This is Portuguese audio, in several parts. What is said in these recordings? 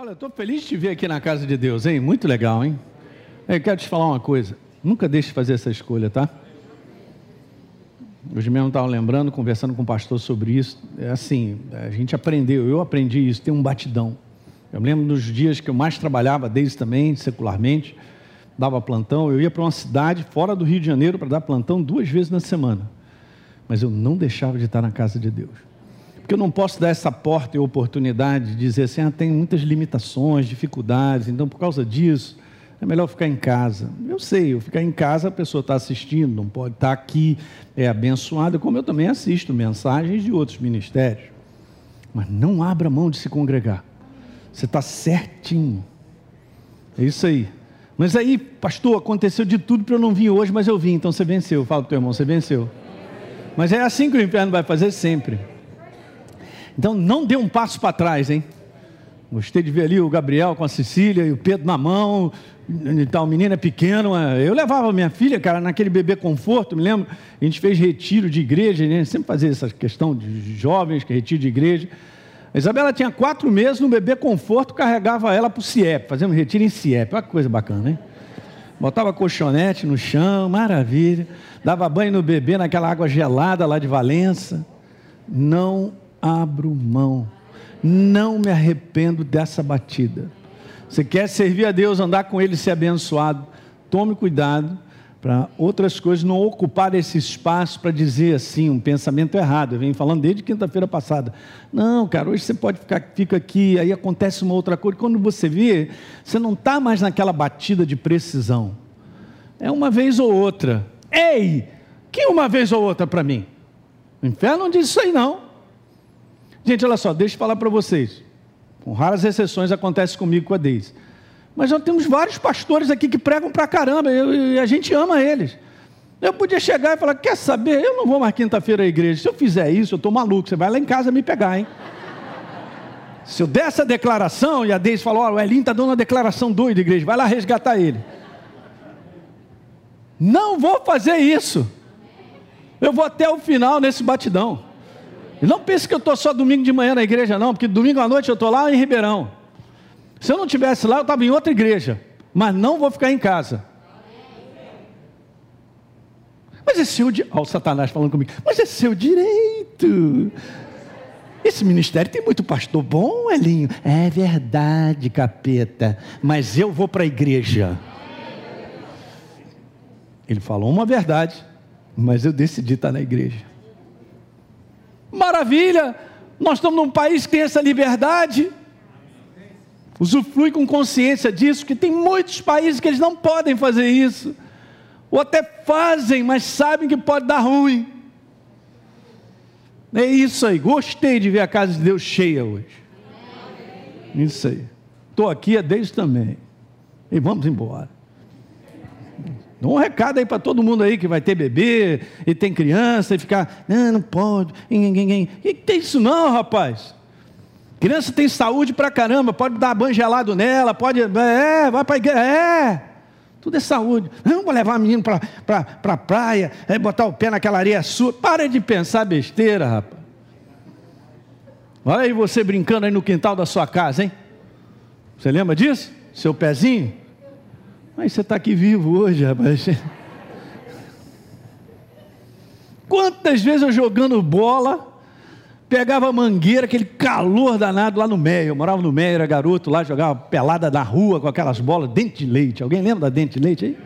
Olha, eu estou feliz de te ver aqui na casa de Deus, hein? Muito legal, hein? Eu quero te falar uma coisa. Nunca deixe de fazer essa escolha, tá? Hoje mesmo estava lembrando, conversando com o pastor sobre isso. É assim, a gente aprendeu, eu aprendi isso, tem um batidão. Eu lembro dos dias que eu mais trabalhava, desde também, secularmente, dava plantão. Eu ia para uma cidade fora do Rio de Janeiro para dar plantão duas vezes na semana. Mas eu não deixava de estar na casa de Deus. Porque eu não posso dar essa porta e oportunidade de dizer assim, ah, tem muitas limitações, dificuldades, então por causa disso é melhor ficar em casa. Eu sei, eu ficar em casa, a pessoa está assistindo, não pode estar aqui, é abençoada, como eu também assisto mensagens de outros ministérios. Mas não abra mão de se congregar. Você está certinho. É isso aí. Mas aí, pastor, aconteceu de tudo para eu não vir hoje, mas eu vim, então você venceu. Fala para o teu irmão, você venceu. Mas é assim que o inferno vai fazer sempre. Então não dê um passo para trás, hein? Gostei de ver ali o Gabriel com a Cecília e o Pedro na mão. E tal, o menino é pequeno. É. Eu levava minha filha, cara, naquele bebê conforto, me lembro. A gente fez retiro de igreja, né? sempre fazia essa questão de jovens, que retiro de igreja. A Isabela tinha quatro meses no bebê conforto, carregava ela para o CIEP, fazendo retiro em CIEP. Olha que coisa bacana, hein? Botava colchonete no chão, maravilha. Dava banho no bebê naquela água gelada lá de Valença. Não abro mão. Não me arrependo dessa batida. Você quer servir a Deus, andar com Ele, ser abençoado? Tome cuidado para outras coisas não ocupar esse espaço para dizer assim, um pensamento errado. Eu venho falando desde quinta-feira passada. Não, cara, hoje você pode ficar fica aqui, aí acontece uma outra coisa. Quando você vê, você não está mais naquela batida de precisão. É uma vez ou outra. Ei, que uma vez ou outra para mim? O inferno não diz isso aí, não. Gente, olha só, deixa eu falar para vocês. Com raras exceções acontece comigo com a Deise. Mas nós temos vários pastores aqui que pregam para caramba e a gente ama eles. Eu podia chegar e falar: quer saber? Eu não vou mais quinta-feira à igreja. Se eu fizer isso, eu estou maluco. Você vai lá em casa me pegar, hein? Se eu der essa declaração e a Deise falou: oh, o Elinho está dando uma declaração doida, igreja, vai lá resgatar ele. Não vou fazer isso. Eu vou até o final nesse batidão. E não pense que eu estou só domingo de manhã na igreja, não, porque domingo à noite eu estou lá em Ribeirão. Se eu não estivesse lá, eu estava em outra igreja. Mas não vou ficar em casa. Mas é seu direito. Olha o Satanás falando comigo. Mas é seu direito. Esse ministério tem muito pastor bom, Elinho. É verdade, capeta. Mas eu vou para a igreja. Ele falou uma verdade, mas eu decidi estar na igreja. Maravilha! Nós estamos num país que tem essa liberdade. Usufrui com consciência disso, que tem muitos países que eles não podem fazer isso. Ou até fazem, mas sabem que pode dar ruim. É isso aí. Gostei de ver a casa de Deus cheia hoje. Isso aí. Estou aqui a Deus também. E vamos embora. Dá um recado aí para todo mundo aí que vai ter bebê e tem criança e ficar, não, não pode. Que tem isso não, rapaz? Criança tem saúde para caramba, pode dar banho gelado nela, pode, é, vai para a igreja, é. Tudo é saúde. Não vou levar o menino para pra, pra praia, é, botar o pé naquela areia sua. Para de pensar besteira, rapaz. Olha aí você brincando aí no quintal da sua casa, hein? Você lembra disso? Seu pezinho? Mas você está aqui vivo hoje, rapaz. Quantas vezes eu jogando bola, pegava mangueira, aquele calor danado lá no meio. Eu morava no meio, era garoto lá, jogava pelada na rua com aquelas bolas, dente de leite. Alguém lembra da dente de leite aí?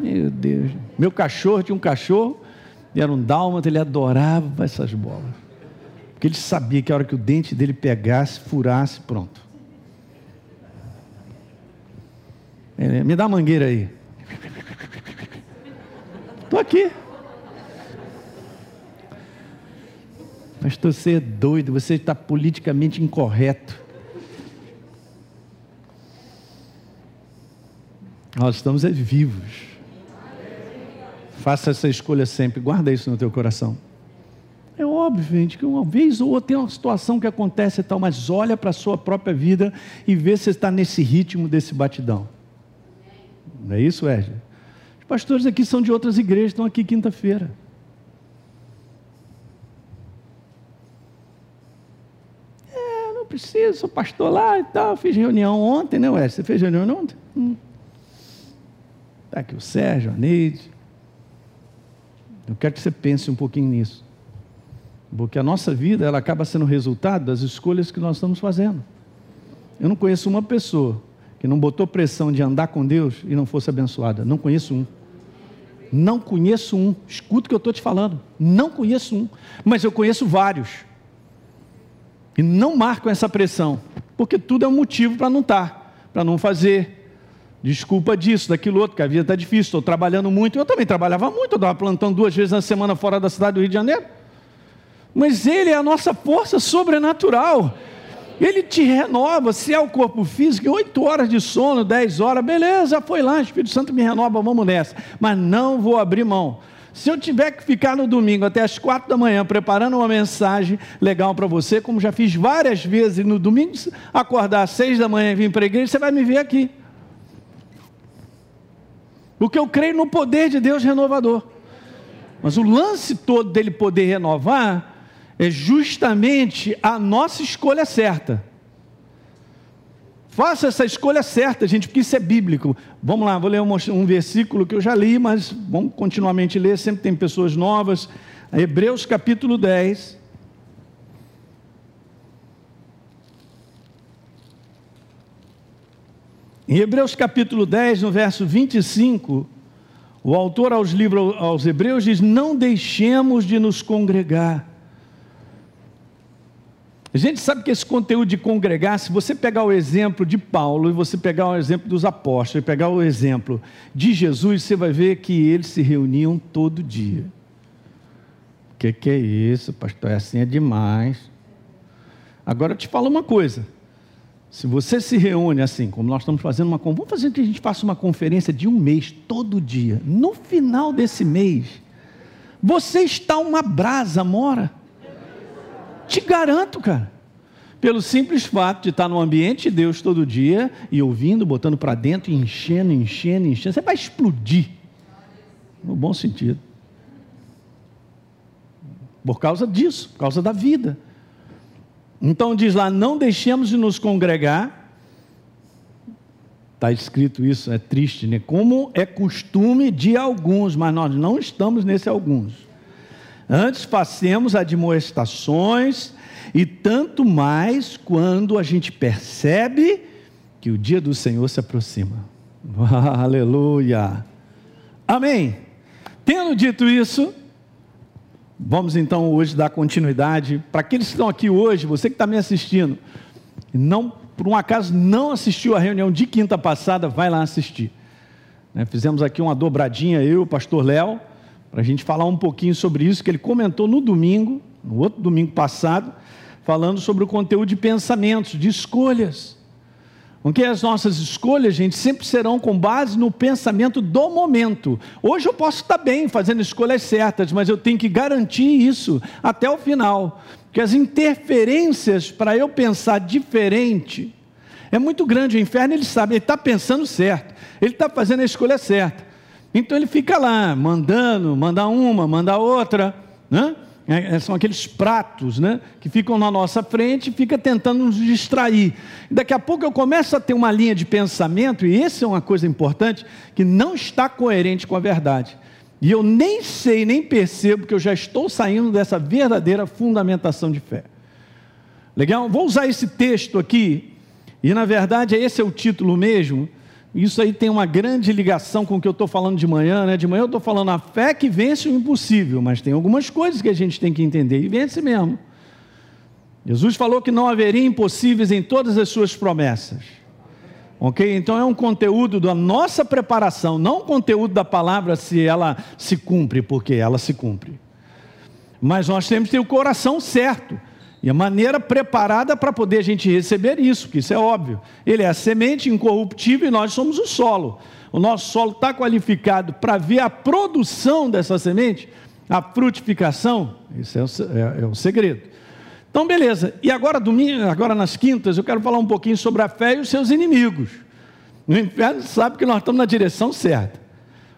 Meu Deus. Meu cachorro tinha um cachorro, e era um dálmata, ele adorava essas bolas. Porque ele sabia que a hora que o dente dele pegasse, furasse, pronto. É, me dá a mangueira aí. Estou aqui. Mas você é doido, você está politicamente incorreto. Nós estamos é vivos. Faça essa escolha sempre, guarda isso no teu coração. É óbvio, gente, que uma vez ou outra tem uma situação que acontece e tal, mas olha para a sua própria vida e vê se está nesse ritmo desse batidão. Não é isso, Wesley? Os pastores aqui são de outras igrejas, estão aqui quinta-feira. É, não preciso, sou pastor lá e tal. Fiz reunião ontem, né, Ué? Você fez reunião ontem? Hum. Está aqui o Sérgio, a Neide. Eu quero que você pense um pouquinho nisso. Porque a nossa vida, ela acaba sendo resultado das escolhas que nós estamos fazendo. Eu não conheço uma pessoa que não botou pressão de andar com Deus e não fosse abençoada. Não conheço um. Não conheço um. Escuta o que eu estou te falando. Não conheço um. Mas eu conheço vários. E não marcam essa pressão. Porque tudo é um motivo para não estar, tá, para não fazer. Desculpa disso, daquilo outro, que a vida está difícil, estou trabalhando muito. Eu também trabalhava muito, eu estava plantando duas vezes na semana fora da cidade do Rio de Janeiro. Mas Ele é a nossa força sobrenatural. Ele te renova, se é o corpo físico, oito horas de sono, dez horas, beleza, foi lá, Espírito Santo me renova, vamos nessa. Mas não vou abrir mão. Se eu tiver que ficar no domingo até as quatro da manhã preparando uma mensagem legal para você, como já fiz várias vezes no domingo, acordar às seis da manhã e vir para a igreja, você vai me ver aqui. Porque eu creio no poder de Deus renovador. Mas o lance todo dele poder renovar é justamente a nossa escolha certa. Faça essa escolha certa, gente, porque isso é bíblico. Vamos lá, vou ler um, um versículo que eu já li, mas vamos continuamente ler, sempre tem pessoas novas. Hebreus capítulo 10. Em Hebreus capítulo 10, no verso 25, o autor aos livros aos Hebreus diz: Não deixemos de nos congregar a gente sabe que esse conteúdo de congregar, se você pegar o exemplo de Paulo e você pegar o exemplo dos apóstolos, e pegar o exemplo de Jesus, você vai ver que eles se reuniam todo dia. O que, que é isso, pastor? É assim é demais. Agora eu te falo uma coisa. Se você se reúne assim, como nós estamos fazendo uma vamos fazer que a gente faça uma conferência de um mês, todo dia. No final desse mês, você está uma brasa, mora. Te garanto, cara. Pelo simples fato de estar no ambiente de Deus todo dia e ouvindo, botando para dentro, enchendo, enchendo, enchendo, você vai explodir. No bom sentido. Por causa disso, por causa da vida. Então diz lá: não deixemos de nos congregar. Está escrito isso, é triste, né? Como é costume de alguns, mas nós não estamos nesse alguns. Antes passemos admoestações, e tanto mais quando a gente percebe que o dia do Senhor se aproxima. Aleluia. Amém. Tendo dito isso, vamos então hoje dar continuidade para aqueles que estão aqui hoje, você que está me assistindo, não por um acaso não assistiu a reunião de quinta passada, vai lá assistir. Né, fizemos aqui uma dobradinha, eu o pastor Léo, para a gente falar um pouquinho sobre isso, que ele comentou no domingo, no outro domingo passado, falando sobre o conteúdo de pensamentos, de escolhas. Porque as nossas escolhas, gente, sempre serão com base no pensamento do momento. Hoje eu posso estar bem fazendo escolhas certas, mas eu tenho que garantir isso até o final. Porque as interferências para eu pensar diferente é muito grande. O inferno ele sabe, ele está pensando certo, ele está fazendo a escolha certa. Então ele fica lá, mandando, manda uma, manda outra, né? É, é, são aqueles pratos né, que ficam na nossa frente e fica tentando nos distrair. Daqui a pouco eu começo a ter uma linha de pensamento, e essa é uma coisa importante, que não está coerente com a verdade. E eu nem sei, nem percebo que eu já estou saindo dessa verdadeira fundamentação de fé. Legal? Vou usar esse texto aqui, e na verdade esse é o título mesmo isso aí tem uma grande ligação com o que eu estou falando de manhã, né? De manhã eu estou falando a fé que vence o impossível, mas tem algumas coisas que a gente tem que entender e vence mesmo. Jesus falou que não haveria impossíveis em todas as suas promessas. Ok? Então é um conteúdo da nossa preparação, não um conteúdo da palavra se ela se cumpre, porque ela se cumpre. Mas nós temos que ter o coração certo. E a maneira preparada para poder a gente receber isso, que isso é óbvio. Ele é a semente incorruptível e nós somos o solo. O nosso solo está qualificado para ver a produção dessa semente, a frutificação. Isso é o, é, é o segredo. Então, beleza. E agora, domingo, agora nas quintas, eu quero falar um pouquinho sobre a fé e os seus inimigos. O inferno sabe que nós estamos na direção certa.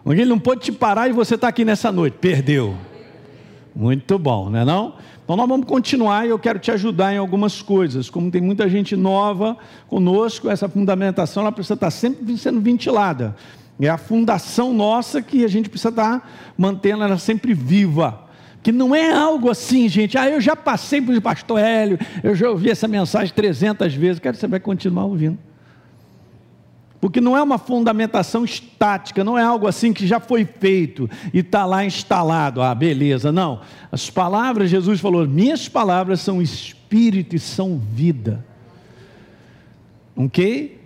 Ele não pode te parar e você está aqui nessa noite. Perdeu. Muito bom, não é não? Então nós vamos continuar e eu quero te ajudar em algumas coisas. Como tem muita gente nova conosco, essa fundamentação ela precisa estar sempre sendo ventilada. É a fundação nossa que a gente precisa estar mantendo ela sempre viva. Que não é algo assim, gente. Ah, eu já passei por pastor Hélio, eu já ouvi essa mensagem 300 vezes. Quero que você vai continuar ouvindo. Porque não é uma fundamentação estática, não é algo assim que já foi feito e está lá instalado. Ah, beleza. Não. As palavras, Jesus falou: minhas palavras são espírito e são vida. Ok?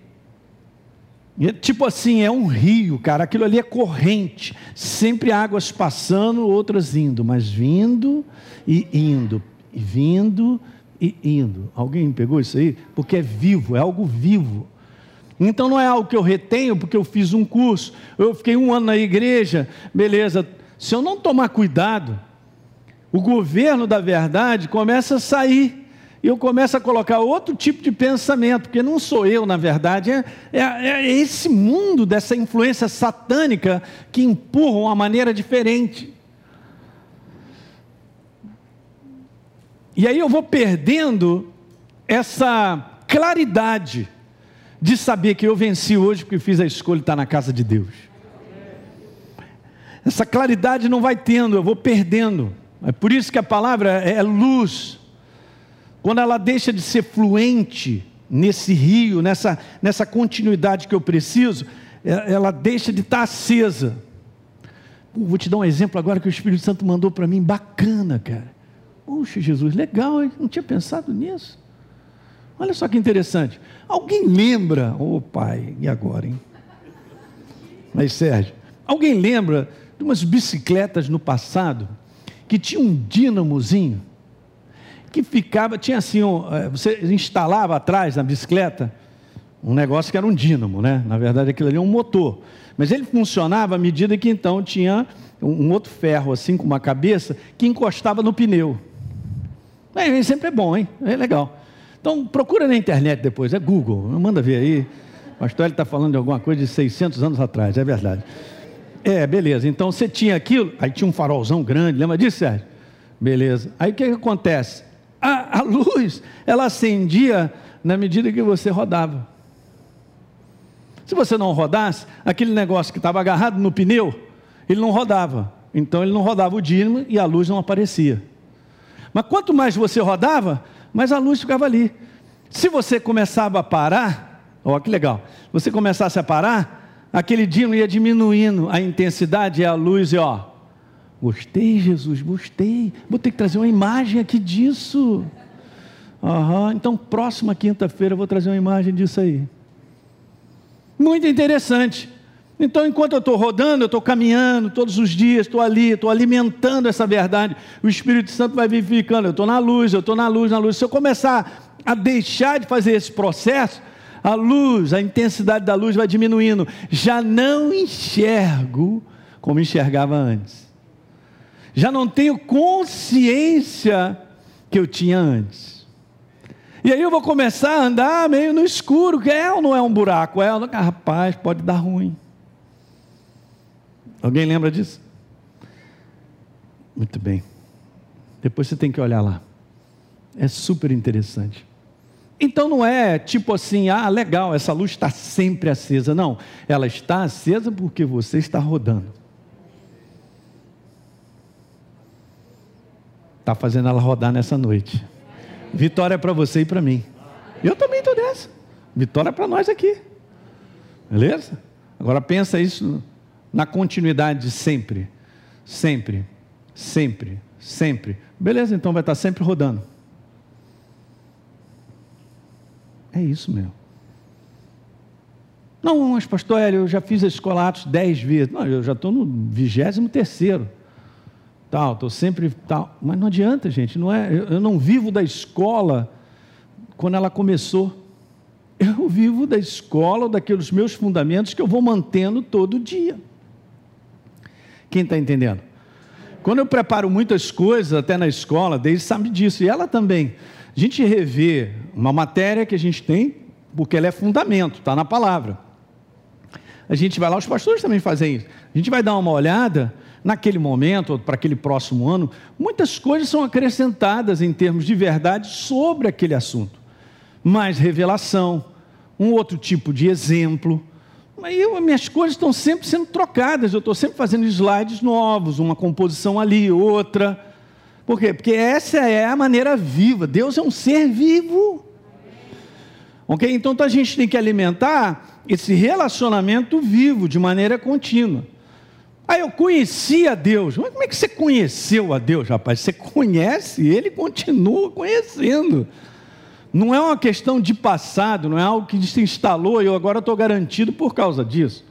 É tipo assim, é um rio, cara. Aquilo ali é corrente. Sempre águas passando, outras indo, mas vindo e indo, e vindo e indo. Alguém pegou isso aí? Porque é vivo, é algo vivo. Então não é algo que eu retenho porque eu fiz um curso, eu fiquei um ano na igreja, beleza. Se eu não tomar cuidado, o governo da verdade começa a sair. E eu começo a colocar outro tipo de pensamento, porque não sou eu, na verdade, é, é, é esse mundo dessa influência satânica que empurra uma maneira diferente. E aí eu vou perdendo essa claridade de saber que eu venci hoje porque fiz a escolha de estar na casa de Deus. Essa claridade não vai tendo, eu vou perdendo. É por isso que a palavra é luz. Quando ela deixa de ser fluente nesse rio, nessa, nessa continuidade que eu preciso, é, ela deixa de estar acesa. vou te dar um exemplo agora que o Espírito Santo mandou para mim, bacana, cara. Puxa, Jesus, legal, hein? não tinha pensado nisso. Olha só que interessante. Alguém lembra, ô oh, pai, e agora, hein? Mas Sérgio, alguém lembra de umas bicicletas no passado que tinha um dínamozinho que ficava, tinha assim, um, eh, você instalava atrás na bicicleta um negócio que era um dínamo, né? Na verdade aquilo ali é um motor, mas ele funcionava à medida que então tinha um outro ferro assim com uma cabeça que encostava no pneu. É, sempre é bom, hein? É legal. Então, procura na internet depois, é Google, manda ver aí. O pastor está falando de alguma coisa de 600 anos atrás, é verdade. É, beleza. Então, você tinha aquilo, aí tinha um farolzão grande, lembra disso, Sérgio? Beleza. Aí o que, que acontece? A, a luz, ela acendia na medida que você rodava. Se você não rodasse, aquele negócio que estava agarrado no pneu, ele não rodava. Então ele não rodava o dínamo e a luz não aparecia. Mas quanto mais você rodava, mas a luz ficava ali. Se você começava a parar, ó que legal, você começasse a parar, aquele dino ia diminuindo a intensidade e a luz, e ó, gostei, Jesus, gostei, vou ter que trazer uma imagem aqui disso. Uhum. Então, próxima quinta-feira eu vou trazer uma imagem disso aí. Muito interessante. Então, enquanto eu estou rodando, eu estou caminhando todos os dias, estou ali, estou alimentando essa verdade. O Espírito Santo vai vivificando. Eu estou na luz, eu estou na luz, na luz. Se eu começar a deixar de fazer esse processo, a luz, a intensidade da luz vai diminuindo. Já não enxergo como enxergava antes. Já não tenho consciência que eu tinha antes. E aí eu vou começar a andar meio no escuro, que é ou não é um buraco? É, rapaz, pode dar ruim. Alguém lembra disso? Muito bem. Depois você tem que olhar lá. É super interessante. Então não é tipo assim, ah, legal, essa luz está sempre acesa. Não, ela está acesa porque você está rodando. Está fazendo ela rodar nessa noite. Vitória é para você e para mim. Eu também estou nessa. Vitória é para nós aqui. Beleza? Agora pensa isso na continuidade de sempre, sempre, sempre, sempre. Beleza, então vai estar sempre rodando. É isso mesmo. Não, mas pastor Hélio, eu já fiz a escola Atos dez vezes. Não, eu já estou no vigésimo terceiro. Tal, estou sempre tal. Mas não adianta, gente, não é, eu não vivo da escola quando ela começou. Eu vivo da escola, daqueles meus fundamentos que eu vou mantendo todo dia. Quem está entendendo? Quando eu preparo muitas coisas, até na escola, Deise sabe disso, e ela também. A gente revê uma matéria que a gente tem, porque ela é fundamento, está na palavra. A gente vai lá, os pastores também fazem isso. A gente vai dar uma olhada naquele momento, ou para aquele próximo ano, muitas coisas são acrescentadas em termos de verdade sobre aquele assunto. Mais revelação, um outro tipo de exemplo. Aí minhas coisas estão sempre sendo trocadas, eu estou sempre fazendo slides novos, uma composição ali, outra. Por quê? Porque essa é a maneira viva. Deus é um ser vivo. Ok? Então a gente tem que alimentar esse relacionamento vivo de maneira contínua. Aí eu conheci a Deus. Mas como é que você conheceu a Deus, rapaz? Você conhece Ele e continua conhecendo. Não é uma questão de passado, não é algo que se instalou e eu agora estou garantido por causa disso.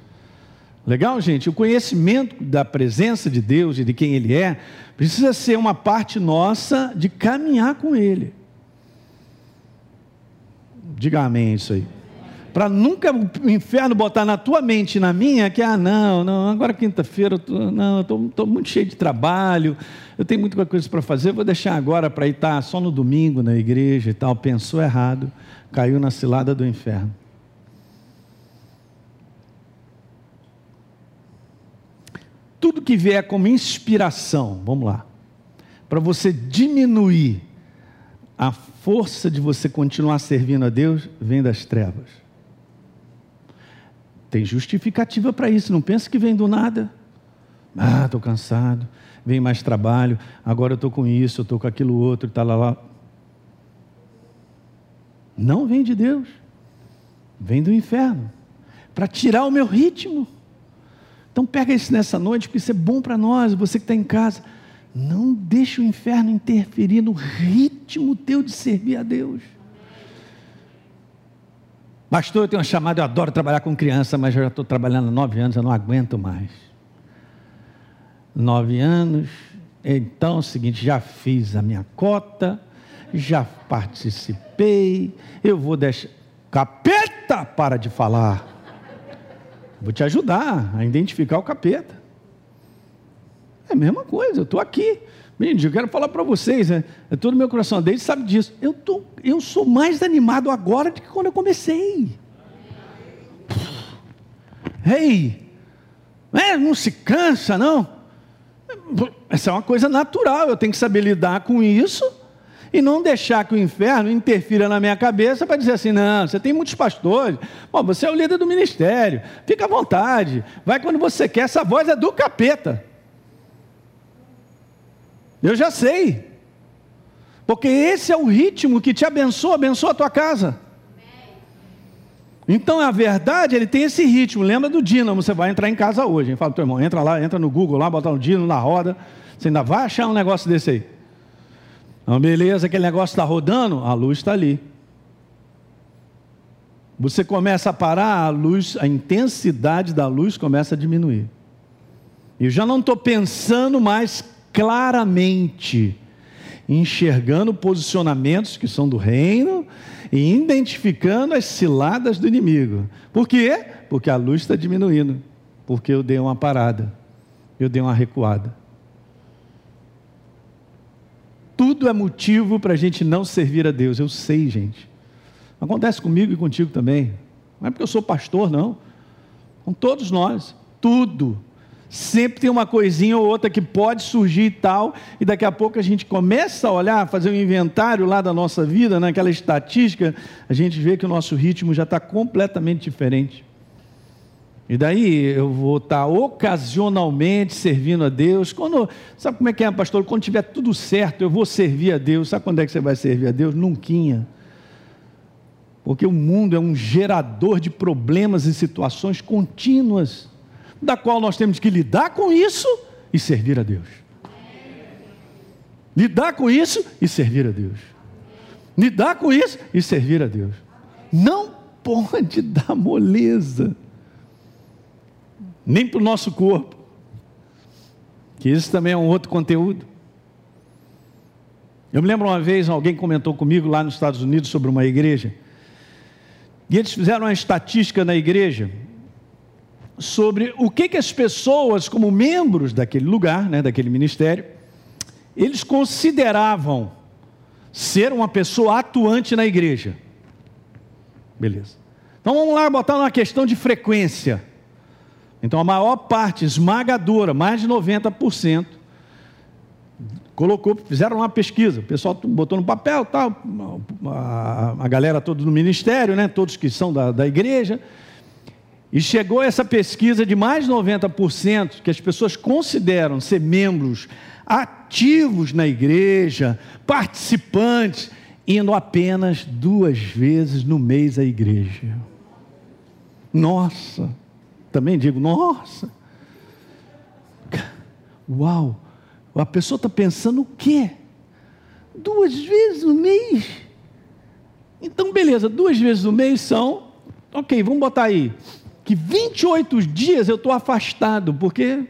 Legal, gente? O conhecimento da presença de Deus e de quem Ele é precisa ser uma parte nossa de caminhar com Ele. Diga amém isso aí para nunca o inferno botar na tua mente e na minha que, ah, não, não, agora quinta-feira, eu tô, não, estou muito cheio de trabalho, eu tenho muita coisa para fazer, vou deixar agora para ir estar tá só no domingo na igreja e tal. Pensou errado, caiu na cilada do inferno. Tudo que vier como inspiração, vamos lá, para você diminuir a força de você continuar servindo a Deus, vem das trevas. Tem justificativa para isso, não pensa que vem do nada. Ah, estou cansado, vem mais trabalho, agora eu estou com isso, eu estou com aquilo outro, tá lá, lá. Não vem de Deus, vem do inferno, para tirar o meu ritmo. Então pega isso nessa noite, porque isso é bom para nós, você que está em casa. Não deixe o inferno interferir no ritmo teu de servir a Deus. Pastor, eu tenho uma chamada, eu adoro trabalhar com criança, mas eu já estou trabalhando há nove anos, eu não aguento mais. Nove anos, então é o seguinte, já fiz a minha cota, já participei, eu vou deixar. Capeta, para de falar. Vou te ajudar a identificar o capeta. É a mesma coisa, eu estou aqui. Menino, eu quero falar para vocês, né? é todo meu coração, desde sabe disso. Eu, tô, eu sou mais animado agora do que quando eu comecei. Ei, é, não se cansa, não. Essa é uma coisa natural, eu tenho que saber lidar com isso e não deixar que o inferno interfira na minha cabeça para dizer assim: não, você tem muitos pastores, bom, você é o líder do ministério, fica à vontade, vai quando você quer, essa voz é do capeta. Eu já sei. Porque esse é o ritmo que te abençoa, abençoa a tua casa. Então, a verdade, ele tem esse ritmo. Lembra do dínamo, você vai entrar em casa hoje. Fala, teu irmão, entra lá, entra no Google lá, bota o dínamo na roda. Você ainda vai achar um negócio desse aí. Então, beleza, aquele negócio está rodando, a luz está ali. Você começa a parar, a luz, a intensidade da luz começa a diminuir. Eu já não estou pensando mais claramente, enxergando posicionamentos que são do reino e identificando as ciladas do inimigo. Por quê? Porque a luz está diminuindo, porque eu dei uma parada, eu dei uma recuada. Tudo é motivo para a gente não servir a Deus, eu sei, gente. Acontece comigo e contigo também. Não é porque eu sou pastor, não. Com todos nós. Tudo Sempre tem uma coisinha ou outra que pode surgir e tal, e daqui a pouco a gente começa a olhar, fazer um inventário lá da nossa vida, naquela estatística, a gente vê que o nosso ritmo já está completamente diferente. E daí eu vou estar tá ocasionalmente servindo a Deus. Quando, sabe como é que é, pastor? Quando tiver tudo certo, eu vou servir a Deus. Sabe quando é que você vai servir a Deus? Nunca. Porque o mundo é um gerador de problemas e situações contínuas da qual nós temos que lidar com isso e servir a Deus. Lidar com isso e servir a Deus. Lidar com isso e servir a Deus. Não pode dar moleza, nem para o nosso corpo, que isso também é um outro conteúdo. Eu me lembro uma vez, alguém comentou comigo lá nos Estados Unidos sobre uma igreja, e eles fizeram uma estatística na igreja, sobre o que, que as pessoas, como membros daquele lugar, né, daquele ministério, eles consideravam ser uma pessoa atuante na igreja. Beleza. Então vamos lá botar uma questão de frequência. Então a maior parte esmagadora, mais de 90%, colocou, fizeram uma pesquisa, o pessoal botou no papel, tal, a, a galera toda do ministério, né, todos que são da, da igreja, e chegou essa pesquisa de mais de 90% que as pessoas consideram ser membros ativos na igreja, participantes, indo apenas duas vezes no mês à igreja. Nossa, também digo, nossa. Uau! A pessoa está pensando o quê? Duas vezes no mês? Então, beleza, duas vezes no mês são, ok, vamos botar aí, que 28 dias eu estou afastado, porque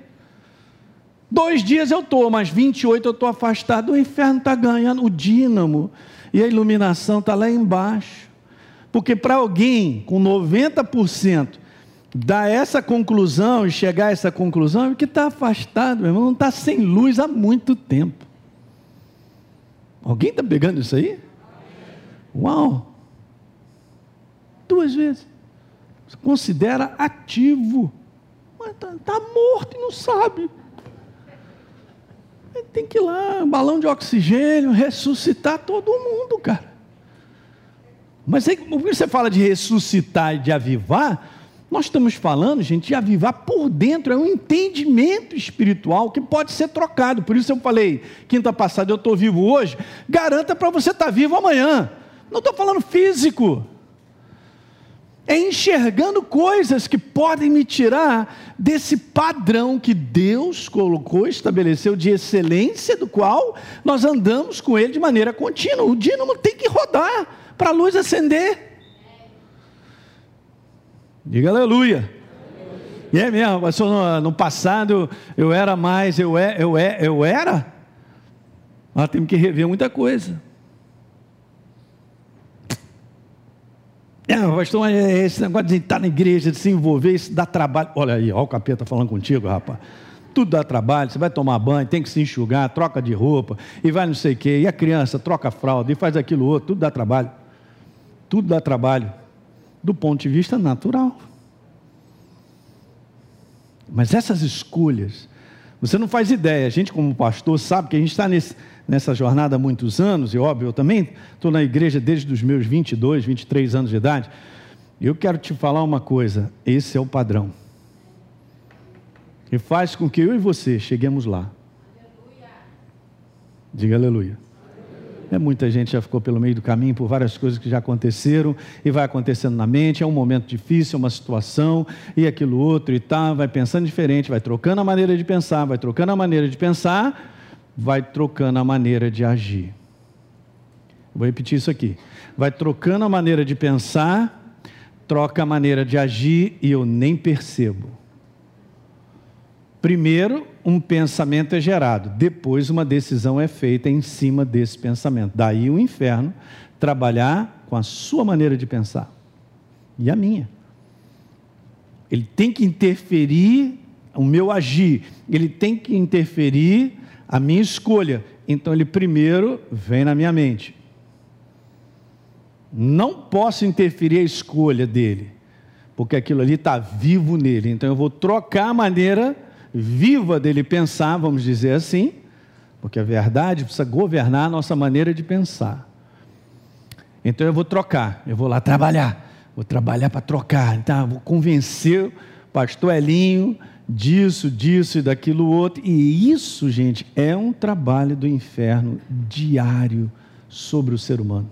dois dias eu estou, mas 28 eu estou afastado, o inferno está ganhando, o dínamo e a iluminação está lá embaixo. Porque para alguém com 90% dar essa conclusão e chegar a essa conclusão é que está afastado, meu irmão, não está sem luz há muito tempo. Alguém está pegando isso aí? Uau! Duas vezes. Você considera ativo. Mas está tá morto e não sabe. Tem que ir lá, um balão de oxigênio, ressuscitar todo mundo, cara. Mas aí, quando você fala de ressuscitar e de avivar, nós estamos falando, gente, de avivar por dentro, é um entendimento espiritual que pode ser trocado. Por isso eu falei, quinta passada eu estou vivo hoje, garanta para você estar tá vivo amanhã. Não estou falando físico. É enxergando coisas que podem me tirar desse padrão que Deus colocou, estabeleceu de excelência, do qual nós andamos com ele de maneira contínua. O dínamo tem que rodar para a luz acender. Diga aleluia. E é mesmo, pastor, no, no, passado eu era mais, eu, é, eu, é, eu era. Nós temos que rever muita coisa. É, pastor, esse negócio de estar na igreja, de se envolver, isso dá trabalho. Olha aí, olha o capeta falando contigo, rapaz. Tudo dá trabalho, você vai tomar banho, tem que se enxugar, troca de roupa, e vai não sei o quê, e a criança troca a fralda, e faz aquilo outro, tudo dá trabalho. Tudo dá trabalho do ponto de vista natural. Mas essas escolhas, você não faz ideia, a gente, como pastor, sabe que a gente está nessa jornada há muitos anos, e óbvio, eu também estou na igreja desde os meus 22, 23 anos de idade. E eu quero te falar uma coisa: esse é o padrão. E faz com que eu e você cheguemos lá. Aleluia. Diga aleluia. É, muita gente já ficou pelo meio do caminho por várias coisas que já aconteceram e vai acontecendo na mente. É um momento difícil, é uma situação e aquilo outro e tal. Vai pensando diferente, vai trocando a maneira de pensar, vai trocando a maneira de pensar, vai trocando a maneira de agir. Vou repetir isso aqui. Vai trocando a maneira de pensar, troca a maneira de agir e eu nem percebo. Primeiro, um pensamento é gerado, depois, uma decisão é feita em cima desse pensamento. Daí o inferno trabalhar com a sua maneira de pensar e a minha. Ele tem que interferir o meu agir, ele tem que interferir a minha escolha. Então ele primeiro vem na minha mente. Não posso interferir a escolha dele, porque aquilo ali está vivo nele. Então eu vou trocar a maneira viva dele pensar, vamos dizer assim, porque a verdade precisa governar a nossa maneira de pensar. Então eu vou trocar, eu vou lá trabalhar, vou trabalhar para trocar, então vou convencer o pastor Elinho disso, disso e daquilo outro. E isso, gente, é um trabalho do inferno diário sobre o ser humano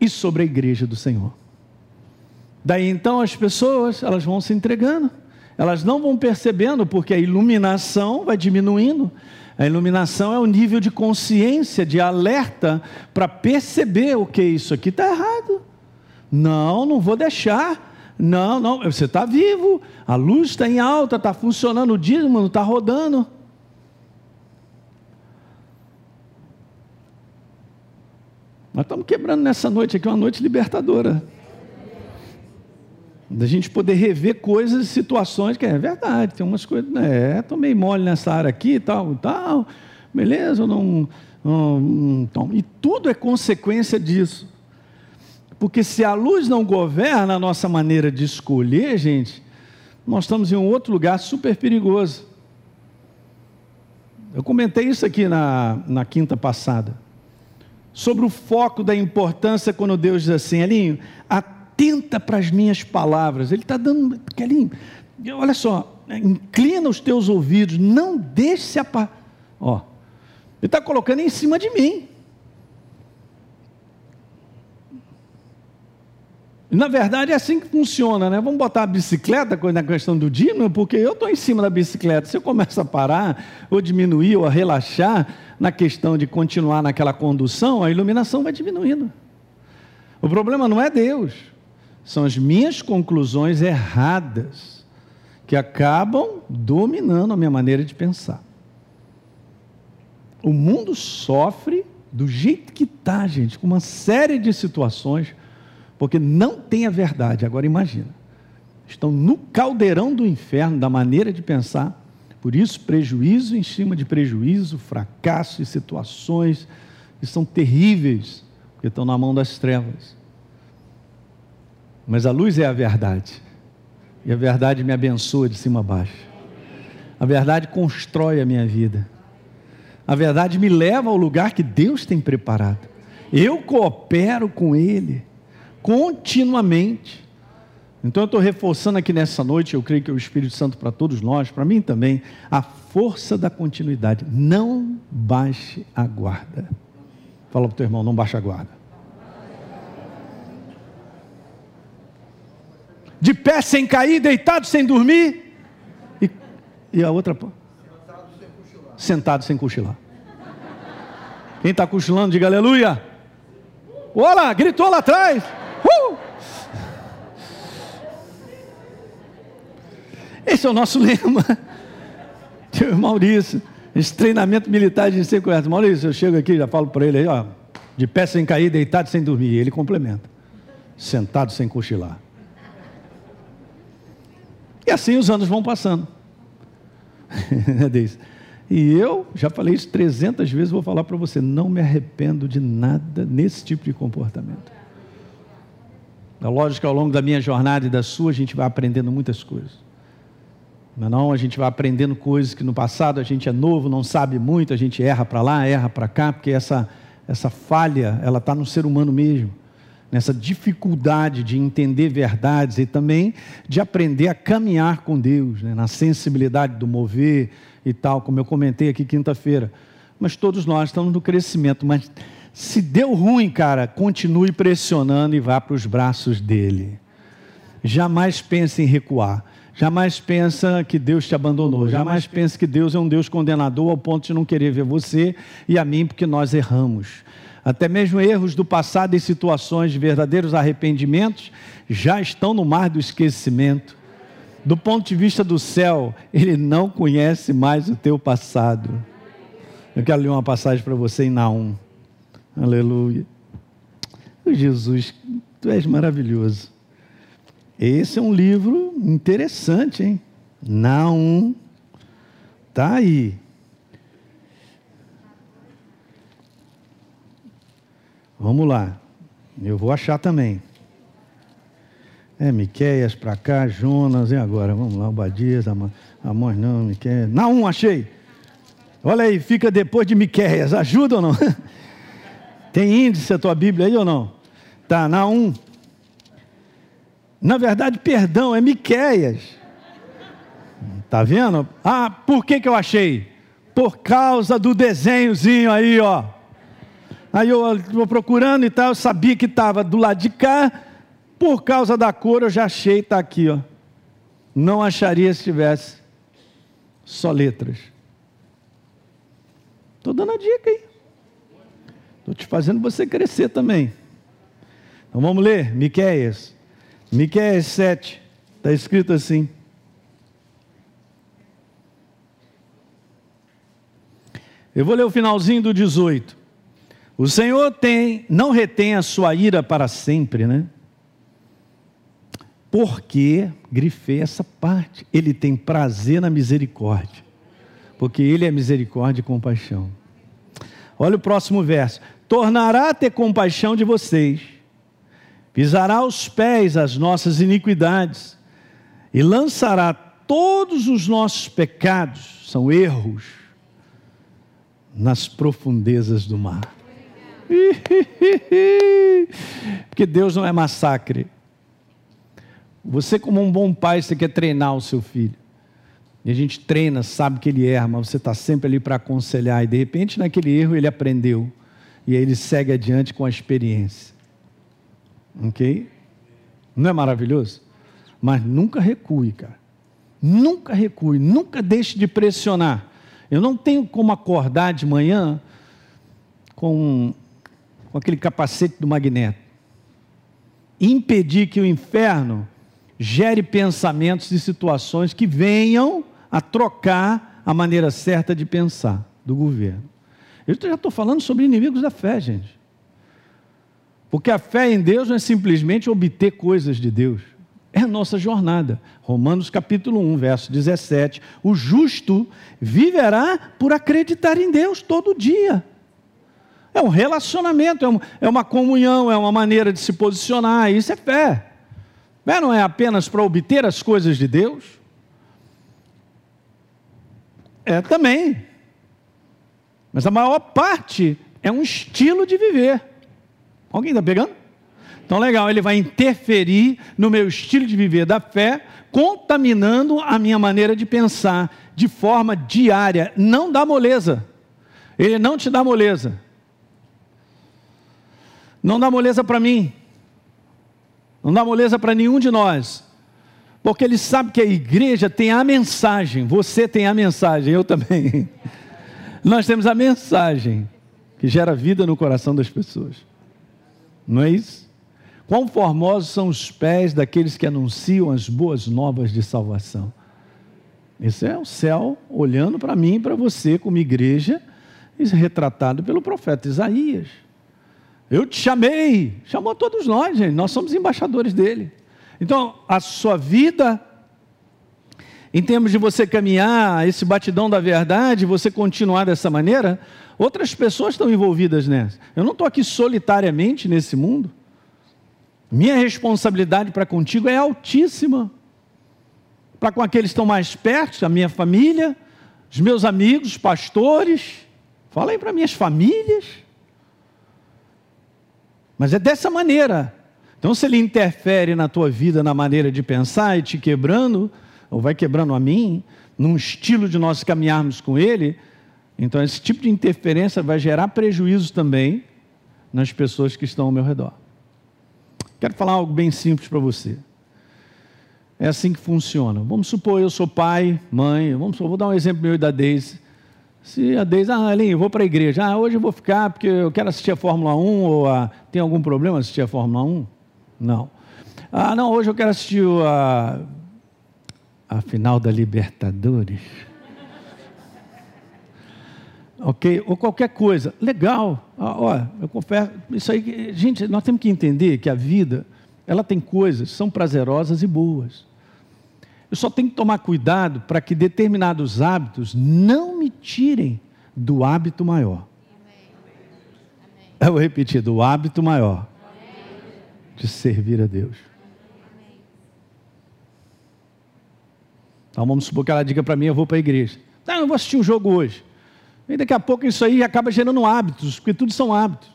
e sobre a igreja do Senhor. Daí então as pessoas, elas vão se entregando elas não vão percebendo porque a iluminação vai diminuindo. A iluminação é o nível de consciência, de alerta, para perceber o que isso aqui está errado. Não, não vou deixar. Não, não, você está vivo, a luz está em alta, está funcionando o dízimo, está rodando. Nós estamos quebrando nessa noite aqui, uma noite libertadora da gente poder rever coisas situações que é verdade, tem umas coisas, né, tomei mole nessa área aqui e tal, tal, beleza, não, não, não, e tudo é consequência disso. Porque se a luz não governa a nossa maneira de escolher, gente, nós estamos em um outro lugar super perigoso. Eu comentei isso aqui na, na quinta passada, sobre o foco da importância quando Deus diz assim, Elinho, atenta para as minhas palavras. Ele está dando, olha só, inclina os teus ouvidos, não deixe se apa... Ó, ele está colocando em cima de mim. Na verdade, é assim que funciona, né? Vamos botar a bicicleta na questão do dínamo, porque eu estou em cima da bicicleta. Se eu começo a parar, ou diminuir, ou a relaxar na questão de continuar naquela condução, a iluminação vai diminuindo. O problema não é Deus, são as minhas conclusões erradas que acabam dominando a minha maneira de pensar. O mundo sofre do jeito que está, gente, com uma série de situações porque não tem a verdade. Agora imagina, estão no caldeirão do inferno da maneira de pensar, por isso prejuízo em cima de prejuízo, fracasso e situações que são terríveis, porque estão na mão das trevas. Mas a luz é a verdade, e a verdade me abençoa de cima a baixo. A verdade constrói a minha vida. A verdade me leva ao lugar que Deus tem preparado. Eu coopero com Ele continuamente. Então eu estou reforçando aqui nessa noite, eu creio que é o Espírito Santo para todos nós, para mim também, a força da continuidade. Não baixe a guarda. Fala para o teu irmão, não baixe a guarda. De pé sem cair, deitado sem dormir. E, e a outra? Sentado sem cochilar. Sentado sem cochilar. Quem está cochilando, diga aleluia. Olá, gritou lá atrás. Uh! Esse é o nosso lema. Maurício, esse treinamento militar de segurança. Maurício, eu chego aqui, já falo para ele aí, ó, de pé sem cair, deitado sem dormir. Ele complementa. Sentado sem cochilar. E assim os anos vão passando. e eu já falei isso 300 vezes, vou falar para você, não me arrependo de nada nesse tipo de comportamento. É lógico que ao longo da minha jornada e da sua, a gente vai aprendendo muitas coisas. Mas não, a gente vai aprendendo coisas que no passado a gente é novo, não sabe muito, a gente erra para lá, erra para cá, porque essa, essa falha, ela está no ser humano mesmo. Nessa dificuldade de entender verdades e também de aprender a caminhar com Deus, né? na sensibilidade do mover e tal, como eu comentei aqui quinta-feira. Mas todos nós estamos no crescimento, mas se deu ruim, cara, continue pressionando e vá para os braços dele. Jamais pense em recuar. Jamais pensa que Deus te abandonou. Jamais pense que Deus é um Deus condenador ao ponto de não querer ver você e a mim porque nós erramos. Até mesmo erros do passado e situações de verdadeiros arrependimentos já estão no mar do esquecimento. Do ponto de vista do céu, ele não conhece mais o teu passado. Eu quero ler uma passagem para você em Naum. Aleluia. Jesus, tu és maravilhoso. Esse é um livro interessante, hein? Não. Tá aí. Vamos lá. Eu vou achar também. É, Miqueias para cá, Jonas, e agora? Vamos lá, Obadias, Amós não, Miqueias. Não, achei. Olha aí, fica depois de Miqueias. Ajuda ou não? Tem índice a tua Bíblia aí ou não? Tá, na 1. Na verdade, perdão, é Miquéias. Tá vendo? Ah, por que, que eu achei? Por causa do desenhozinho aí, ó. Aí eu vou procurando e tal, eu sabia que estava do lado de cá, por causa da cor eu já achei, está aqui, ó. Não acharia se tivesse só letras. Estou dando a dica aí. Estou te fazendo você crescer também. Então vamos ler, Miquéias. Miquéias 7, está escrito assim. Eu vou ler o finalzinho do 18. O Senhor tem, não retém a sua ira para sempre, né? Porque, grifei essa parte, Ele tem prazer na misericórdia. Porque Ele é misericórdia e compaixão. Olha o próximo verso tornará a ter compaixão de vocês, pisará os pés as nossas iniquidades, e lançará todos os nossos pecados, são erros, nas profundezas do mar. Porque Deus não é massacre. Você, como um bom pai, você quer treinar o seu filho. E a gente treina, sabe que ele erra, mas você está sempre ali para aconselhar. E de repente, naquele erro, ele aprendeu. E aí ele segue adiante com a experiência. Ok? Não é maravilhoso? Mas nunca recue, cara. Nunca recue, nunca deixe de pressionar. Eu não tenho como acordar de manhã com, com aquele capacete do magneto. Impedir que o inferno gere pensamentos e situações que venham a trocar a maneira certa de pensar do governo. Eu já estou falando sobre inimigos da fé, gente. Porque a fé em Deus não é simplesmente obter coisas de Deus, é a nossa jornada. Romanos capítulo 1, verso 17: O justo viverá por acreditar em Deus todo dia. É um relacionamento, é, é uma comunhão, é uma maneira de se posicionar, isso é fé. Fé não é apenas para obter as coisas de Deus, é também. Mas a maior parte é um estilo de viver. Alguém está pegando? Então, legal, ele vai interferir no meu estilo de viver da fé, contaminando a minha maneira de pensar de forma diária. Não dá moleza. Ele não te dá moleza. Não dá moleza para mim. Não dá moleza para nenhum de nós. Porque ele sabe que a igreja tem a mensagem, você tem a mensagem, eu também. Nós temos a mensagem que gera vida no coração das pessoas. Não é isso? Quão formosos são os pés daqueles que anunciam as boas novas de salvação. Esse é o céu olhando para mim e para você, como igreja, retratado pelo profeta Isaías. Eu te chamei, chamou todos nós, gente, nós somos embaixadores dele. Então, a sua vida, em termos de você caminhar esse batidão da verdade, você continuar dessa maneira, outras pessoas estão envolvidas nessa. Eu não estou aqui solitariamente nesse mundo. Minha responsabilidade para contigo é altíssima. Para com aqueles que estão mais perto, a minha família, os meus amigos, os pastores. Fala aí para minhas famílias. Mas é dessa maneira então, se ele interfere na tua vida, na maneira de pensar e te quebrando, ou vai quebrando a mim, num estilo de nós caminharmos com ele, então esse tipo de interferência vai gerar prejuízo também nas pessoas que estão ao meu redor. Quero falar algo bem simples para você. É assim que funciona. Vamos supor, eu sou pai, mãe, vamos supor, vou dar um exemplo meu e da Deise. Se a Deise, ah, Aline, vou para a igreja. Ah, hoje eu vou ficar porque eu quero assistir a Fórmula 1 ou a... tem algum problema assistir a Fórmula 1? Não. Ah, não, hoje eu quero assistir a, a final da Libertadores. ok? Ou qualquer coisa. Legal. Ah, olha, eu confesso, isso aí, gente, nós temos que entender que a vida, ela tem coisas, são prazerosas e boas. Eu só tenho que tomar cuidado para que determinados hábitos não me tirem do hábito maior. Eu vou repetir, do hábito maior de servir a Deus. Então vamos supor que ela diga para mim: eu vou para a igreja. Não, eu vou assistir um jogo hoje. E daqui a pouco isso aí acaba gerando hábitos, porque tudo são hábitos.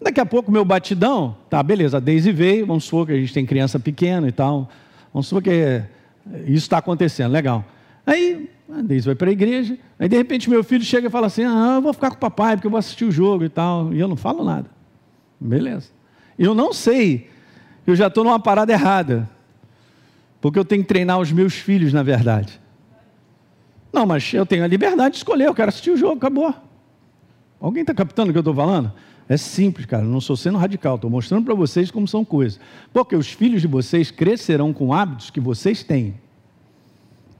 Daqui a pouco meu batidão, tá, beleza, a Daisy veio, vamos supor que a gente tem criança pequena e tal. Vamos supor que isso está acontecendo, legal. Aí a Daisy vai para a igreja, aí de repente meu filho chega e fala assim: ah, eu vou ficar com o papai porque eu vou assistir o jogo e tal. E eu não falo nada. Beleza. Eu não sei eu já estou numa parada errada. Porque eu tenho que treinar os meus filhos, na verdade. Não, mas eu tenho a liberdade de escolher, eu quero assistir o jogo, acabou. Alguém está captando o que eu estou falando? É simples, cara, não sou sendo radical, estou mostrando para vocês como são coisas. Porque os filhos de vocês crescerão com hábitos que vocês têm.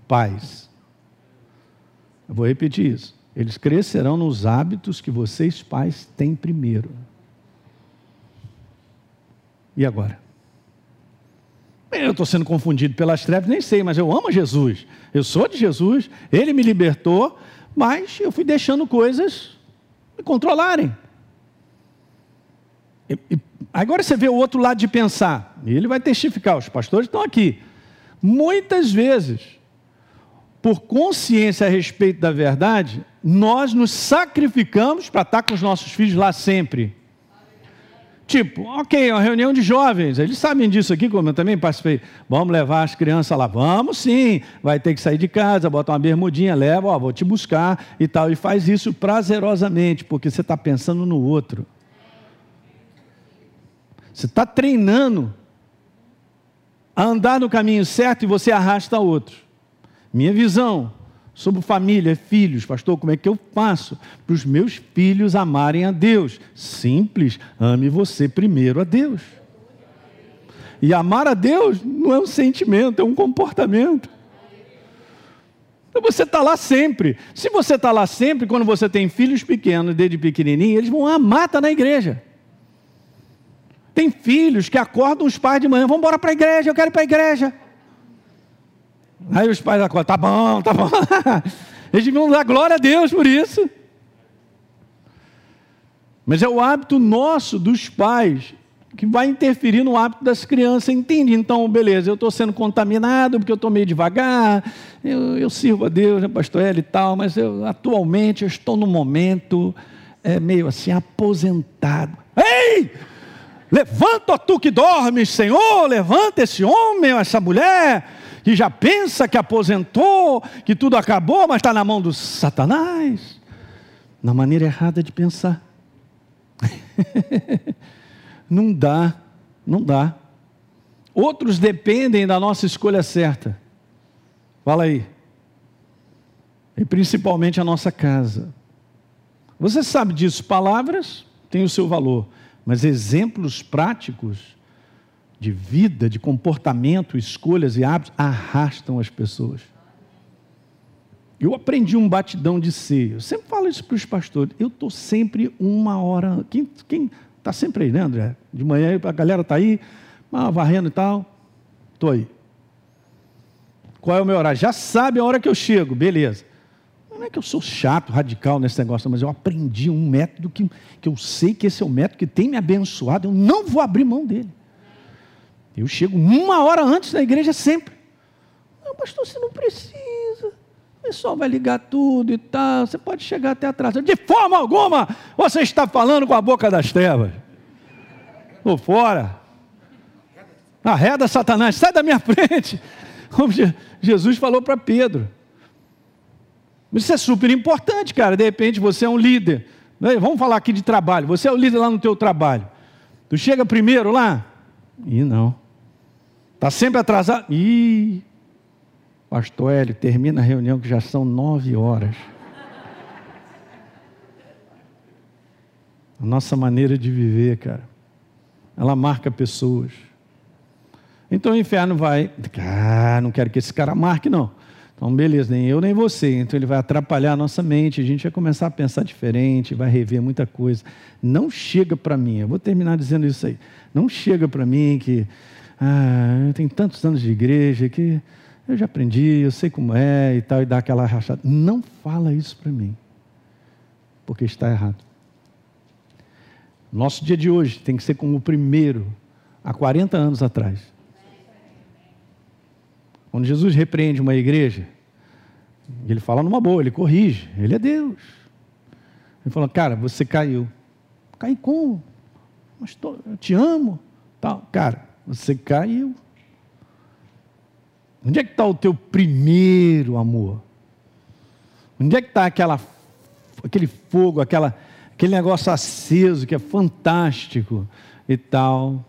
Pais. Eu vou repetir isso. Eles crescerão nos hábitos que vocês, pais, têm primeiro. E agora? Eu estou sendo confundido pelas trevas, nem sei, mas eu amo Jesus. Eu sou de Jesus, ele me libertou, mas eu fui deixando coisas controlarem. E, e, agora você vê o outro lado de pensar, e ele vai testificar, os pastores estão aqui. Muitas vezes, por consciência a respeito da verdade, nós nos sacrificamos para estar com os nossos filhos lá sempre. Tipo, ok, uma reunião de jovens, eles sabem disso aqui, como eu também participei. Vamos levar as crianças lá, vamos sim, vai ter que sair de casa, botar uma bermudinha, leva, ó, vou te buscar e tal. E faz isso prazerosamente, porque você está pensando no outro. Você está treinando a andar no caminho certo e você arrasta outro. Minha visão sobre família, filhos, pastor, como é que eu faço para os meus filhos amarem a Deus? Simples, ame você primeiro a Deus. E amar a Deus não é um sentimento, é um comportamento. Então você está lá sempre. Se você está lá sempre, quando você tem filhos pequenos, desde pequenininho, eles vão amar estar na igreja. Tem filhos que acordam os pais de manhã, vamos embora para a igreja, eu quero ir para a igreja. Aí os pais acordam, tá bom, tá bom. Eles deviam dar glória a Deus por isso. Mas é o hábito nosso, dos pais, que vai interferir no hábito das crianças. Entende? Então, beleza, eu estou sendo contaminado porque eu estou meio devagar, eu, eu, sirvo a Deus, né, pastor Eli e tal, mas eu, atualmente eu estou no momento é, meio assim, aposentado. Ei! Levanta tu que dormes, Senhor, levanta esse homem, essa mulher, que já pensa que aposentou, que tudo acabou, mas está na mão do Satanás. Na maneira errada de pensar. não dá, não dá. Outros dependem da nossa escolha certa. Fala aí. E principalmente a nossa casa. Você sabe disso, palavras têm o seu valor mas exemplos práticos de vida, de comportamento, escolhas e hábitos arrastam as pessoas. Eu aprendi um batidão de ser. Eu sempre falo isso para os pastores. Eu estou sempre uma hora. Quem está sempre aí, né, André? De manhã a galera está aí, ah, varrendo e tal. Estou aí. Qual é o meu horário? Já sabe a hora que eu chego, beleza. Não é que eu sou chato, radical nesse negócio, mas eu aprendi um método que, que eu sei que esse é o método que tem me abençoado, eu não vou abrir mão dele. Eu chego uma hora antes da igreja sempre. Não, pastor, você não precisa. O pessoal vai ligar tudo e tal. Você pode chegar até atrás. De forma alguma, você está falando com a boca das trevas. Estou fora. Arreda Satanás, sai da minha frente. Como Jesus falou para Pedro. Isso é super importante, cara. De repente você é um líder. Né? Vamos falar aqui de trabalho. Você é o líder lá no teu trabalho. Tu chega primeiro lá? Ih, não. Está sempre atrasado? Ih, pastor Hélio, termina a reunião que já são nove horas. A nossa maneira de viver, cara, ela marca pessoas. Então o inferno vai, ah, não quero que esse cara marque, não. Então, beleza, nem eu nem você. Então, ele vai atrapalhar a nossa mente, a gente vai começar a pensar diferente, vai rever muita coisa. Não chega para mim, eu vou terminar dizendo isso aí. Não chega para mim que, ah, eu tenho tantos anos de igreja que eu já aprendi, eu sei como é e tal, e dá aquela rachada. Não fala isso para mim, porque está errado. Nosso dia de hoje tem que ser como o primeiro, há 40 anos atrás. Quando Jesus repreende uma igreja, ele fala numa boa, ele corrige, ele é Deus. Ele fala, cara, você caiu. Cai como? Mas tô, eu te amo. Tal. Cara, você caiu. Onde é que está o teu primeiro amor? Onde é que está aquela, aquele fogo, aquela, aquele negócio aceso que é fantástico e tal?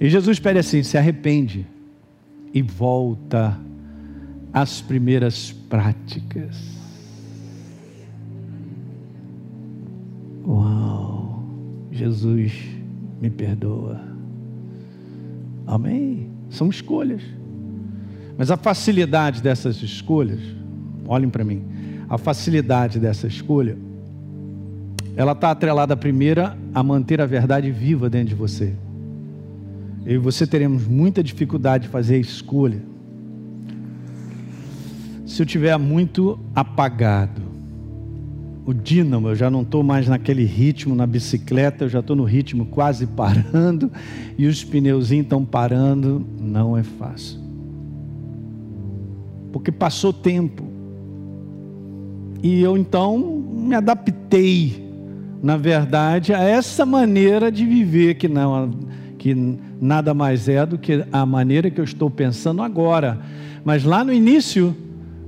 E Jesus pede assim: se arrepende e volta às primeiras práticas. Uau, Jesus me perdoa. Amém? São escolhas. Mas a facilidade dessas escolhas, olhem para mim, a facilidade dessa escolha, ela está atrelada, primeira, a manter a verdade viva dentro de você eu e você teremos muita dificuldade de fazer a escolha. Se eu tiver muito apagado, o dínamo, eu já não estou mais naquele ritmo na bicicleta, eu já estou no ritmo quase parando, e os pneuzinhos estão parando, não é fácil. porque passou tempo. E eu então me adaptei, na verdade, a essa maneira de viver que não que nada mais é do que a maneira que eu estou pensando agora. Mas lá no início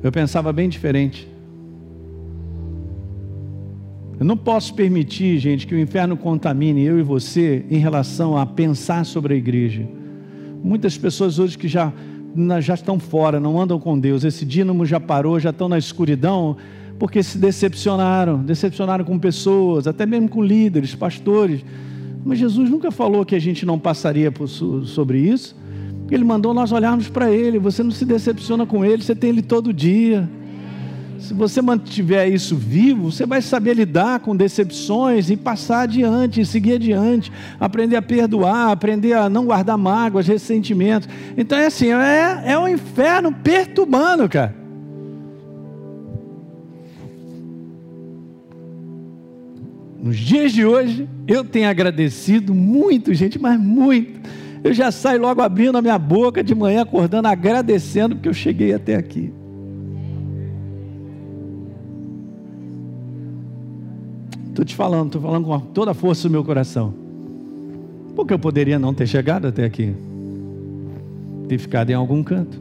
eu pensava bem diferente. Eu não posso permitir, gente, que o inferno contamine eu e você em relação a pensar sobre a igreja. Muitas pessoas hoje que já, já estão fora, não andam com Deus, esse dínamo já parou, já estão na escuridão, porque se decepcionaram, decepcionaram com pessoas, até mesmo com líderes, pastores. Mas Jesus nunca falou que a gente não passaria por, sobre isso. Ele mandou nós olharmos para Ele. Você não se decepciona com Ele, você tem Ele todo dia. Se você mantiver isso vivo, você vai saber lidar com decepções e passar adiante, e seguir adiante, aprender a perdoar, aprender a não guardar mágoas, ressentimentos. Então é assim, é, é um inferno perturbando, cara. Nos dias de hoje, eu tenho agradecido muito, gente, mas muito. Eu já saio logo abrindo a minha boca de manhã, acordando, agradecendo, porque eu cheguei até aqui. Estou te falando, estou falando com toda a força do meu coração. Porque eu poderia não ter chegado até aqui, ter ficado em algum canto.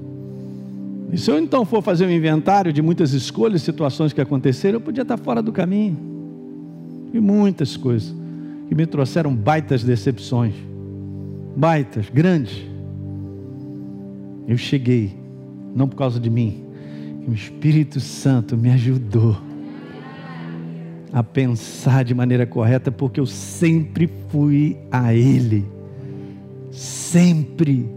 E se eu então for fazer um inventário de muitas escolhas, situações que aconteceram, eu podia estar fora do caminho. E muitas coisas que me trouxeram baitas decepções, baitas, grandes. Eu cheguei, não por causa de mim, o Espírito Santo me ajudou a pensar de maneira correta, porque eu sempre fui a Ele. Sempre.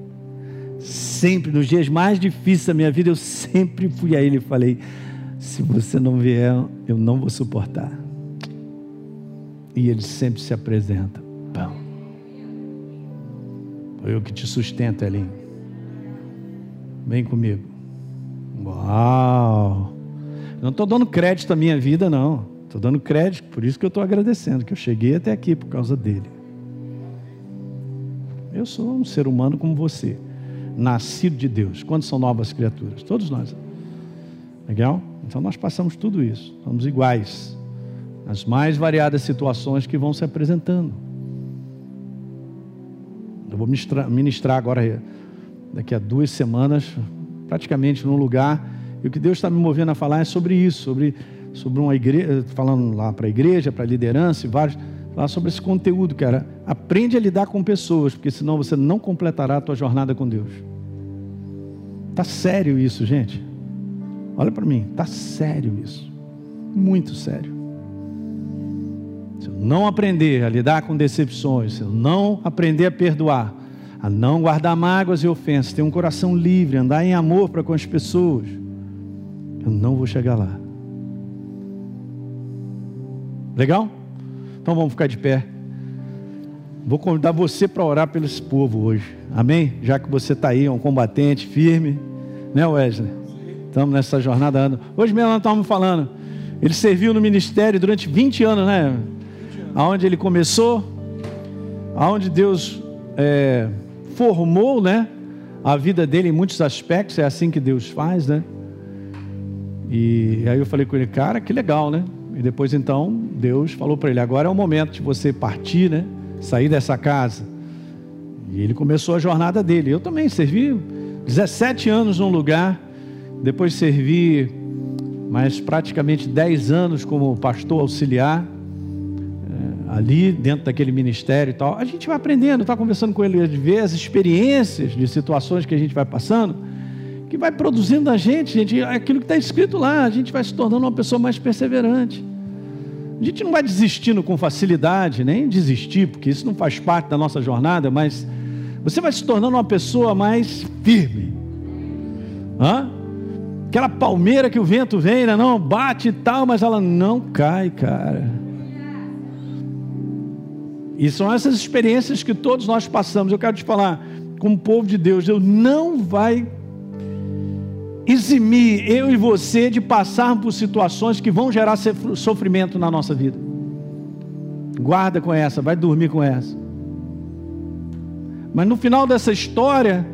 Sempre. Nos dias mais difíceis da minha vida, eu sempre fui a Ele e falei: se você não vier, eu não vou suportar. E Ele sempre se apresenta: pão. Foi eu que te sustento, Elinho. Vem comigo. Uau! Não estou dando crédito à minha vida, não. Estou dando crédito, por isso que eu estou agradecendo, que eu cheguei até aqui por causa dele. Eu sou um ser humano como você, nascido de Deus. Quantos são novas criaturas? Todos nós. Legal? Então nós passamos tudo isso, somos iguais, nas mais variadas situações que vão se apresentando. Eu vou ministrar agora, daqui a duas semanas, praticamente num lugar, e o que Deus está me movendo a falar é sobre isso, sobre sobre uma igreja, falando lá para a igreja, para a liderança e vários, falar sobre esse conteúdo, cara. Aprende a lidar com pessoas, porque senão você não completará a tua jornada com Deus. Tá sério isso, gente? Olha para mim, tá sério isso. Muito sério. Se eu não aprender a lidar com decepções, se eu não aprender a perdoar, a não guardar mágoas e ofensas, ter um coração livre, andar em amor para com as pessoas, eu não vou chegar lá. Legal? Então vamos ficar de pé. Vou convidar você para orar pelo esse povo hoje. Amém? Já que você está aí, é um combatente firme. Né, Wesley? Estamos nessa jornada. Hoje mesmo nós estávamos falando. Ele serviu no ministério durante 20 anos, né? Aonde ele começou, aonde Deus é, formou, né? A vida dele em muitos aspectos. É assim que Deus faz, né? E aí eu falei com ele, cara, que legal, né? E depois então Deus falou para ele: agora é o momento de você partir, né? Sair dessa casa. E ele começou a jornada dele. Eu também servi 17 anos num lugar, depois servi mais praticamente 10 anos como pastor auxiliar, é, ali dentro daquele ministério e tal. A gente vai aprendendo, está conversando com ele, ver as experiências de situações que a gente vai passando, que vai produzindo na gente, gente, aquilo que está escrito lá, a gente vai se tornando uma pessoa mais perseverante. A gente não vai desistindo com facilidade, nem desistir, porque isso não faz parte da nossa jornada, mas você vai se tornando uma pessoa mais firme. Hã? Aquela palmeira que o vento vem, né? não bate e tal, mas ela não cai, cara. E são essas experiências que todos nós passamos. Eu quero te falar, como povo de Deus, Deus não vai eximir eu e você de passar por situações que vão gerar sofrimento na nossa vida. Guarda com essa, vai dormir com essa. Mas no final dessa história,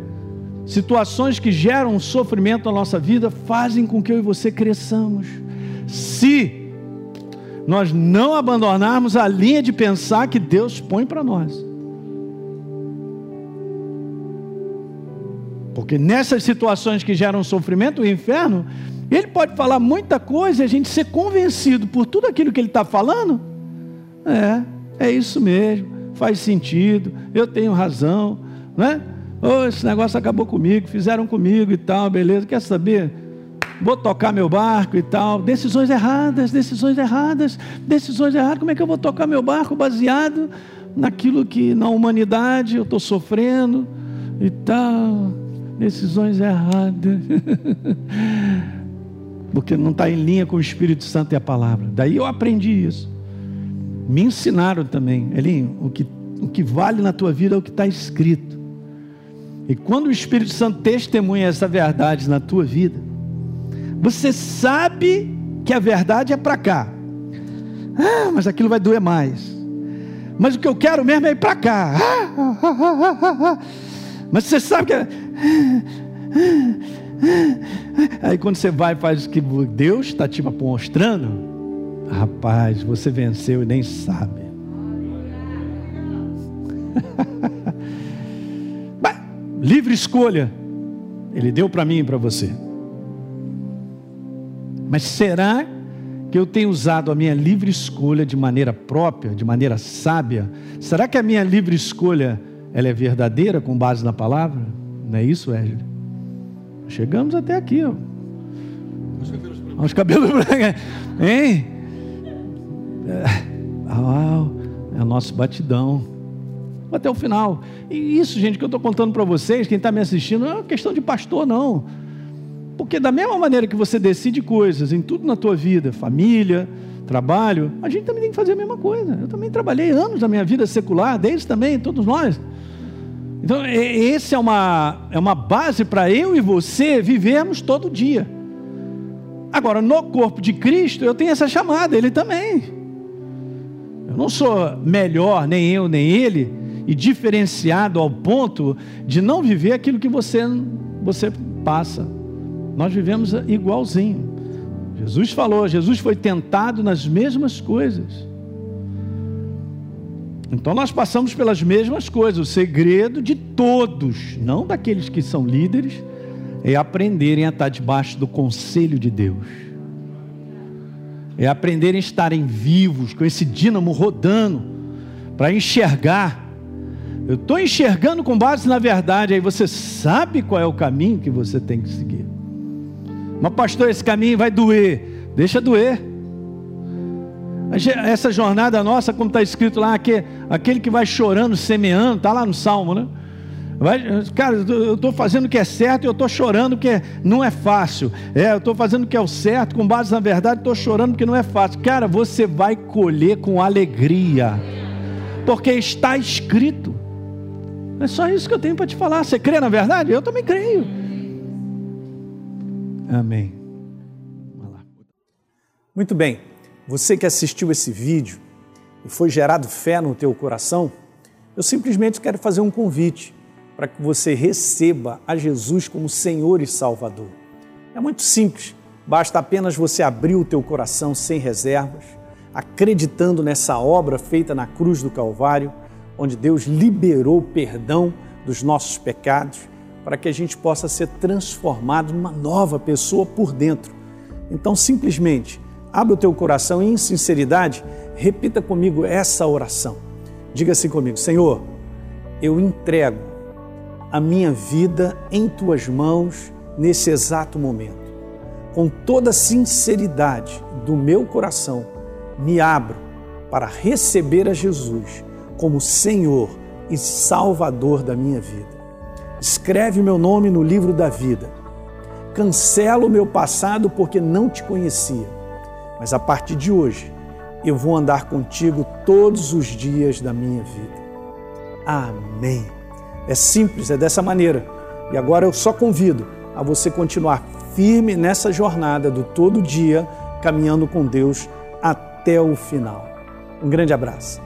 situações que geram sofrimento na nossa vida fazem com que eu e você cresçamos. Se nós não abandonarmos a linha de pensar que Deus põe para nós. Porque nessas situações que geram sofrimento, o inferno, ele pode falar muita coisa e a gente ser convencido por tudo aquilo que ele está falando. É, é isso mesmo, faz sentido, eu tenho razão, né? Oh, esse negócio acabou comigo, fizeram comigo e tal, beleza. Quer saber? Vou tocar meu barco e tal. Decisões erradas, decisões erradas, decisões erradas. Como é que eu vou tocar meu barco baseado naquilo que na humanidade eu estou sofrendo e tal? Decisões erradas. Porque não está em linha com o Espírito Santo e a palavra. Daí eu aprendi isso. Me ensinaram também. Elinho, o que, o que vale na tua vida é o que está escrito. E quando o Espírito Santo testemunha essa verdade na tua vida, você sabe que a verdade é para cá. Ah, mas aquilo vai doer mais. Mas o que eu quero mesmo é ir para cá. mas você sabe que. Aí quando você vai e faz o que Deus está te mostrando, rapaz, você venceu e nem sabe. livre escolha. Ele deu para mim e para você. Mas será que eu tenho usado a minha livre escolha de maneira própria, de maneira sábia? Será que a minha livre escolha ela é verdadeira com base na palavra? Não é isso, Wesley? Chegamos até aqui, ó. Os cabelos brancos. Hein? É, é o nosso batidão até o final. E isso, gente, que eu estou contando para vocês, quem está me assistindo, não é uma questão de pastor, não. Porque da mesma maneira que você decide coisas em tudo na tua vida, família, trabalho, a gente também tem que fazer a mesma coisa. Eu também trabalhei anos da minha vida secular, desde também, todos nós. Então, esse é uma, é uma base para eu e você vivermos todo dia. Agora, no corpo de Cristo, eu tenho essa chamada, ele também. Eu não sou melhor, nem eu, nem ele, e diferenciado ao ponto de não viver aquilo que você, você passa. Nós vivemos igualzinho. Jesus falou, Jesus foi tentado nas mesmas coisas. Então nós passamos pelas mesmas coisas. O segredo de todos, não daqueles que são líderes, é aprenderem a estar debaixo do conselho de Deus. É aprenderem a estarem vivos, com esse dínamo rodando, para enxergar eu estou enxergando com base na verdade, aí você sabe qual é o caminho que você tem que seguir. Mas, pastor, esse caminho vai doer. Deixa doer. Essa jornada nossa, como está escrito lá, aquele que vai chorando, semeando, está lá no Salmo, né? Vai, cara, eu estou fazendo o que é certo e eu estou chorando porque não é fácil. É, eu estou fazendo o que é o certo, com base na verdade, estou chorando porque não é fácil. Cara, você vai colher com alegria, porque está escrito. É só isso que eu tenho para te falar. Você crê na verdade? Eu também creio. Amém. Muito bem. Você que assistiu esse vídeo e foi gerado fé no teu coração, eu simplesmente quero fazer um convite para que você receba a Jesus como Senhor e Salvador. É muito simples. Basta apenas você abrir o teu coração sem reservas, acreditando nessa obra feita na cruz do Calvário onde Deus liberou perdão dos nossos pecados, para que a gente possa ser transformado numa nova pessoa por dentro. Então, simplesmente, abre o teu coração e, em sinceridade, repita comigo essa oração. Diga assim comigo: Senhor, eu entrego a minha vida em tuas mãos nesse exato momento. Com toda a sinceridade do meu coração, me abro para receber a Jesus como Senhor e Salvador da minha vida. Escreve meu nome no livro da vida. Cancela o meu passado porque não te conhecia. Mas a partir de hoje, eu vou andar contigo todos os dias da minha vida. Amém. É simples, é dessa maneira. E agora eu só convido a você continuar firme nessa jornada do todo dia, caminhando com Deus até o final. Um grande abraço.